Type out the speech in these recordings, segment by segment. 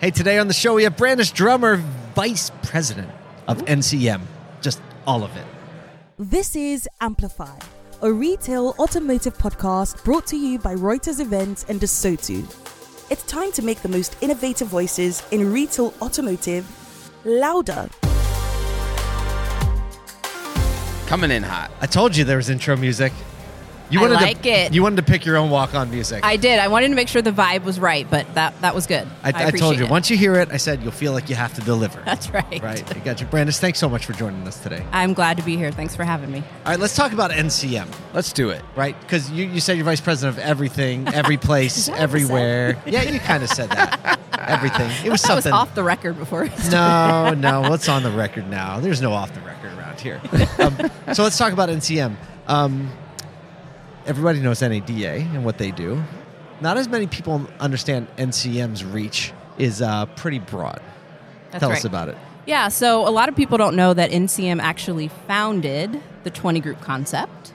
Hey, today on the show we have Brandiss Drummer, Vice President of NCM. Just all of it. This is Amplify, a retail automotive podcast brought to you by Reuters Events and ASOTU. It's time to make the most innovative voices in retail automotive louder. Coming in hot. I told you there was intro music. You I wanted like to, it. You wanted to pick your own walk-on music. I did. I wanted to make sure the vibe was right, but that that was good. I, I told you. it. Once you hear it, I said you'll feel like you have to deliver. That's right. right. I got you, Brandiss. Thanks so much for joining us today. I'm glad to be here. Thanks for having me. All right, let's talk about NCM. Let's do it. Right, because you, you said you're vice president of everything, every place, that what I everywhere. Yeah, you kind of said that. everything. It was That was something. off the record before. no, no. What's on the record now? There's no off the record around here. Um, so let's talk about NCM. Um, everybody knows NADA and what they do. Not as many people understand NCM's reach is uh, pretty broad. That's Tell right. us about it. Yeah. So a lot of people don't know that NCM actually founded the 20 group concept.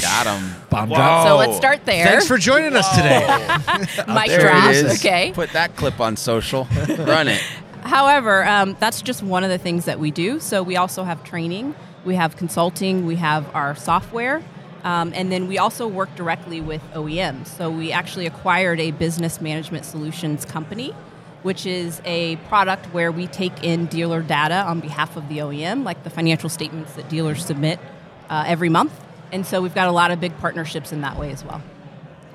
Got him. Bomb drop. So let's start there. Thanks for joining us today. Mic There drop. Okay. Put that clip on social. Run it. However, um, that's just one of the things that we do. So we also have training, we have consulting, we have our software, um, and then we also work directly with OEMs. So we actually acquired a business management solutions company, which is a product where we take in dealer data on behalf of the OEM, like the financial statements that dealers submit uh, every month. And so we've got a lot of big partnerships in that way as well.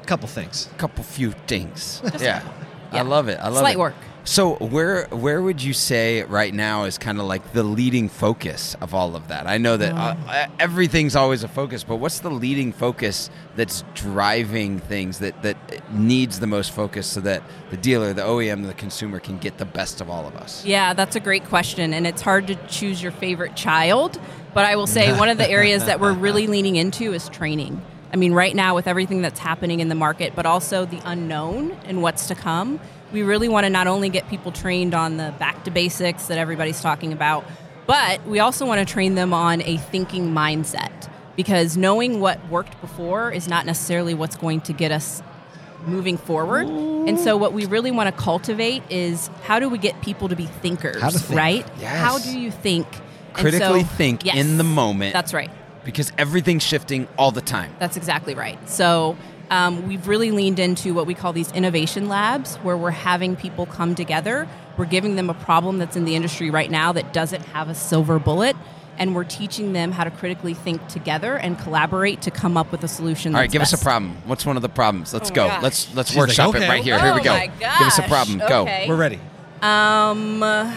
couple things. Couple few things. yeah. Yeah. I love it. I love Slight it. work. So where where would you say right now is kind of like the leading focus of all of that? I know that uh, everything's always a focus, but what's the leading focus that's driving things that that needs the most focus so that the dealer, the OEM, the consumer can get the best of all of us? Yeah, that's a great question, and it's hard to choose your favorite child. But I will say one of the areas that we're really leaning into is training. I mean, right now, with everything that's happening in the market, but also the unknown and what's to come, we really want to not only get people trained on the back to basics that everybody's talking about, but we also want to train them on a thinking mindset because knowing what worked before is not necessarily what's going to get us moving forward. And so, what we really want to cultivate is how do we get people to be thinkers, How to think. right? Yes. How do you think? Critically so- think Yes. in the moment. That's right. because everything's shifting all the time. That's exactly right. So, um, we've really leaned into what we call these innovation labs, where we're having people come together. We're giving them a problem that's in the industry right now that doesn't have a silver bullet. And we're teaching them how to critically think together and collaborate to come up with a solution. All right, that's give us a problem. What's one of the problems? Let's Oh go. gosh. Let's let's She's like, workshop okay, it right here. okay. Here we Oh go. my Give us a gosh. problem. Go. We're ready. Um, uh,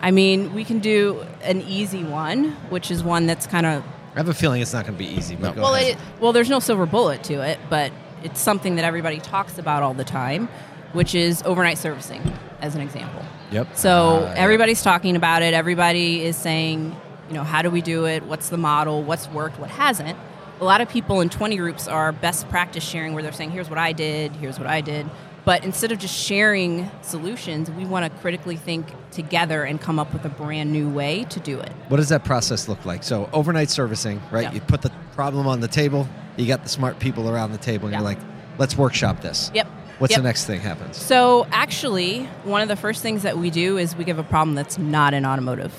I mean, we can do an easy one, which is one that's kind of I have a feeling it's not going to be easy. But No. well, it, well. There's no silver bullet to it, but it's something that everybody talks about all the time, which is overnight servicing, as an example. Yep. So Ah, everybody's talking about it. Everybody is saying, you know, how do we do it? What's the model? What's worked? What hasn't? A lot of people in 20 groups are best practice sharing where they're saying, here's what I did, here's what I did. But instead of just sharing solutions, we want to critically think together and come up with a brand new way to do it. What does that process look like? So overnight servicing, right? Yeah. You put the problem on the table. You got the smart people around the table, and Yeah. you're like, "Let's workshop this." Yep. What's Yep. the next thing happens? So, actually, one of the first things that we do is we give a problem that's not in automotive.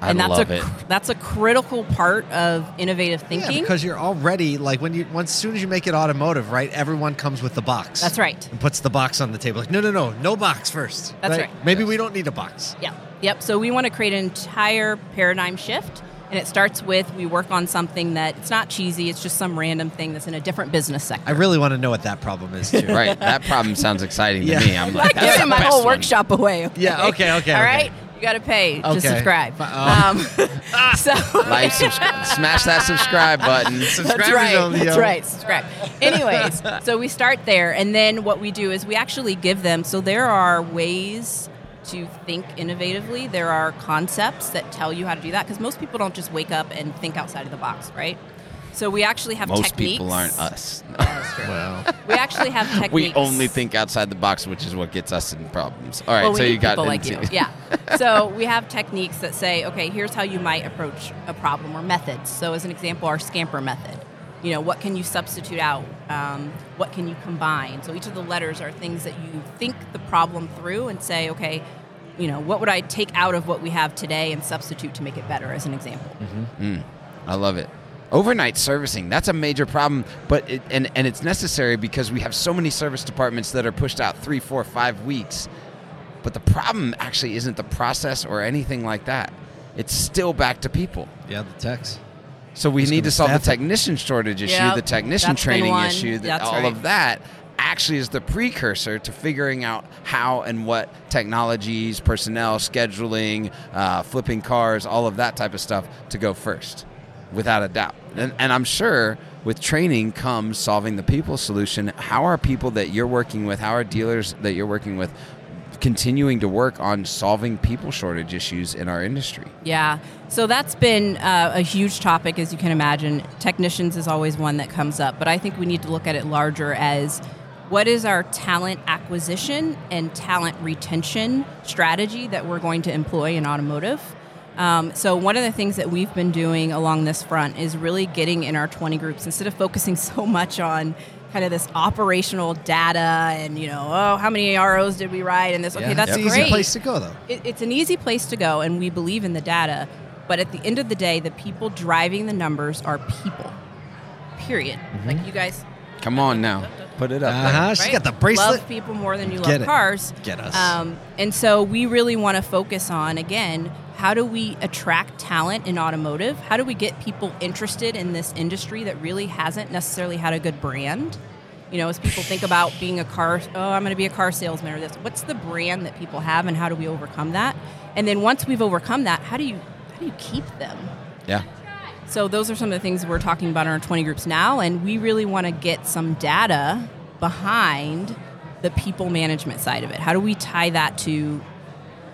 I and that's love a it. that's a critical part of innovative Yeah, thinking. because you're already like when you once as soon as you make it automotive, right? Everyone comes with the box. that's right. And puts the box on the table. Like, no, no, no, no box first. That's right. Maybe we don't need a box. Yep. Yep. So we want to create an entire paradigm shift. And it starts with we work on something that it's not cheesy, it's just some random thing that's in a different business sector. I really want to know what that problem is too. Right. That problem sounds exciting Yeah. to me. I'm like, I'm that's giving my whole one. workshop away. Yeah, okay, okay, All okay. right? You got to pay Okay. to subscribe. Fi- oh. Um, so Like, subscribe, smash that subscribe button. That's Subscribers right. only, That's yo. right. Subscribe. Anyways, so we start there, and then what we do is we actually give them. So there are ways to think innovatively. There are concepts that tell you how to do that because most people don't just wake up and think outside of the box, right? So we actually have Most techniques. people aren't us. Well, We actually have techniques. we only think outside the box, which is what gets us in problems. All right, well, we so need you got people like into- you. Yeah. so we have techniques that say, okay, here's how you might approach a problem or methods. So as an example, our scamper method. You know, what can you substitute out? Um, what can you combine? So each of the letters are things that you think the problem through and say, okay, you know, what would I take out of what we have today and substitute to make it better, as an example. I love it. Overnight servicing, that's a major problem, but it, and, and it's necessary because we have so many service departments that are pushed out three, four, five weeks. But the problem actually isn't the process or anything like that. It's still back to people. Yeah, the techs. So we Just need gonna solve the technician shortage issue, Yep, the technician that's training issue, that That's all right. of that actually is the precursor to figuring out how and what technologies, personnel, scheduling, uh, flipping cars, all of that type of stuff to go first, without a doubt. And, and I'm sure with training comes solving the people solution. How are people that you're working with, how are dealers that you're working with continuing to work on solving people shortage issues in our industry? Yeah. So that's been uh, a huge topic, as you can imagine. Technicians is always one that comes up, but I think we need to look at it larger as what is our talent acquisition and talent retention strategy that we're going to employ in automotive. Um, so one of the things that we've been doing along this front is really getting in our 20 groups instead of focusing so much on kind of this operational data and you know oh how many ROs did we ride and this okay that's it's an great easy place to go, though. it, it's an easy place to go, and we believe in the data. But at the end of the day, the people driving the numbers are people. Period. Mm-hmm. Like you guys, Come on now, put it up. Uh huh. She got the bracelet. Love people more than you Get love it. cars. Get us. Um, and so we really want to focus on again. How do we attract talent in automotive? How do we get people interested in this industry that really hasn't necessarily had a good brand? You know, as people think about being a car, oh, I'm going to be a car salesman or this. What's the brand that people have, and how do we overcome that? And then once we've overcome that, how do you how do you keep them? Yeah. So those are some of the things we're talking about in our 20 groups now, and we really want to get some data behind the people management side of it. How do we tie that to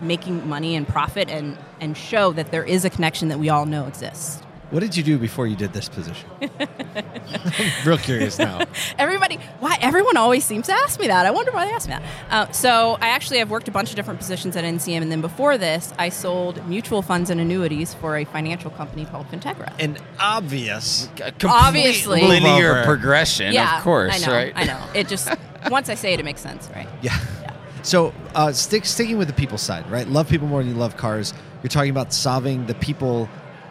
making money and profit and and show that there is a connection that we all know exists? What did you do before you did this position? I'm real curious now. Everybody, why everyone always seems to ask me that. I wonder why they ask me that. Uh, so I actually have worked a bunch of different positions at NCM, and then before this, I sold mutual funds and annuities for a financial company called Fintegra. An obvious. Obviously. linear progression, yeah, of course, I know, right? I know. It just once I say it, it makes sense, right? Yeah. So, uh, stick, sticking with the people side, right? Love people more than you love cars. You're talking about solving the people,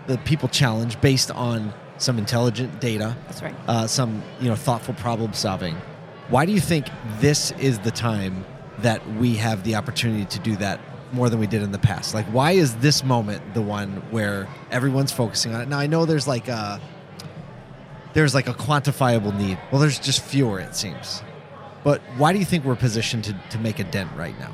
the people challenge based on some intelligent data, That's right. uh, some you know thoughtful problem solving. Why do you think this is the time that we have the opportunity to do that more than we did in the past? Like, why is this moment the one where everyone's focusing on it? Now, I know there's like a there's like a quantifiable need. Well, there's just fewer, it seems. But why do you think we're positioned to, to make a dent right now?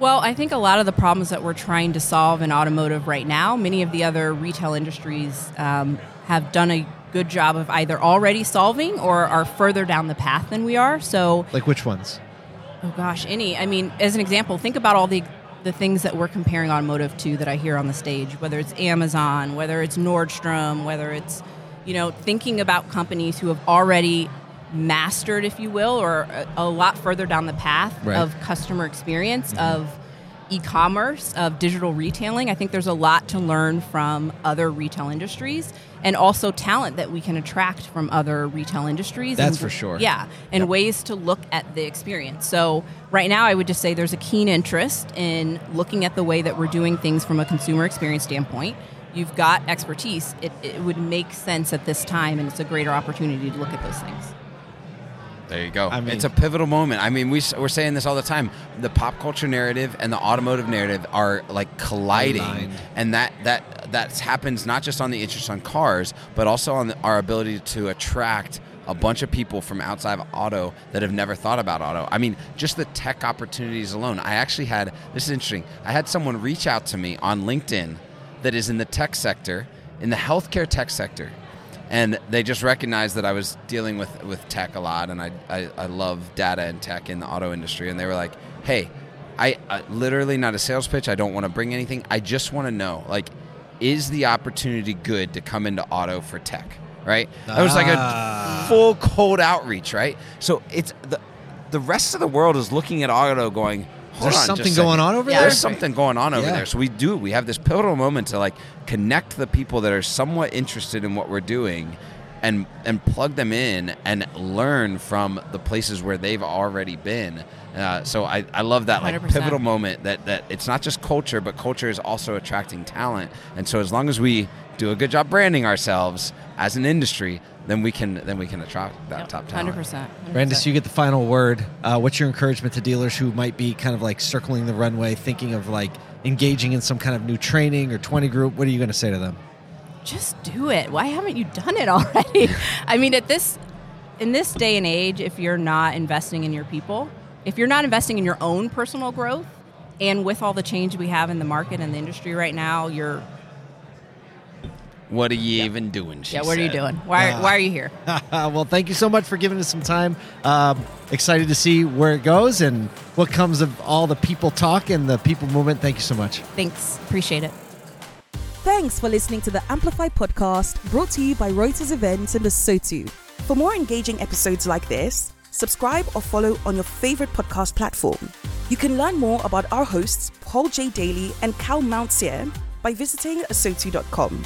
Well, I think a lot of the problems that we're trying to solve in automotive right now, many of the other retail industries um, have done a good job of either already solving or are further down the path than we are. So, Like which ones? oh gosh, any. I mean, as an example, think about all the the things that we're comparing automotive to that I hear on the stage, whether it's Amazon, whether it's Nordstrom, whether it's you know thinking about companies who have already mastered, if you will, or a, a lot further down the path Right. of customer experience mm-hmm. of e-commerce of digital retailing. I think there's a lot to learn from other retail industries and also talent that we can attract from other retail industries That's and- for sure. yeah and ways to look at the experience. So right now i would just say there's a keen interest in looking at the way that we're doing things from a consumer experience standpoint. You've got expertise. It, it would make sense at this time and it's a greater opportunity to look at those things There you go. I mean- it's a pivotal moment. I mean, we, we're saying this all the time. The pop culture narrative and the automotive narrative are like colliding, Aligned. and that that that happens not just on the interest on cars, but also on the, our ability to attract a bunch of people from outside of auto that have never thought about auto. I mean, just the tech opportunities alone. I actually had this is interesting. I had someone reach out to me on LinkedIn that is in the tech sector, in the healthcare tech sector and they just recognized that I was dealing with, with tech a lot, and I, I, I love data and tech in the auto industry, and they were like, "Hey, I, I literally not a sales pitch. I don't want to bring anything. I just want to know, like, is the opportunity good to come into auto for tech? Right? That was like Ah. a full cold outreach, right? So it's the the rest of the world is looking at auto, going, Hold There's on something going on over Yeah. there? There's something going on over Yeah. there. So we do. We have this pivotal moment to like connect the people that are somewhat interested in what we're doing, and and plug them in and learn from the places where they've already been. Uh, so I, I love that like 100%. pivotal moment that that it's not just culture, but culture is also attracting talent. And so as long as we do a good job branding ourselves as an industry, then we can then we can attract that top talent. Hundred percent. Brandiss, you get the final word. Uh, what's your encouragement to dealers who might be kind of like circling the runway, thinking of like engaging in some kind of new training or 20 group? What are you going to say to them? Just do it. Why haven't you done it already? I mean, at this in this day and age, if you're not investing in your people, if you're not investing in your own personal growth, and with all the change we have in the market and the industry right now, you're What are you even doing? She yeah. What are you doing? Why Ah. why are you here? well, thank you so much for giving us some time. Um, excited to see where it goes and what comes of all the people talk and the people movement. Thank you so much. Thanks, appreciate it. Thanks for listening to the Amplify podcast brought to you by Reuters Events and ASOTU. For more engaging episodes like this, subscribe or follow on your favorite podcast platform. You can learn more about our hosts, Paul J. Daly and Kyle Mountsier, by visiting asotu.com.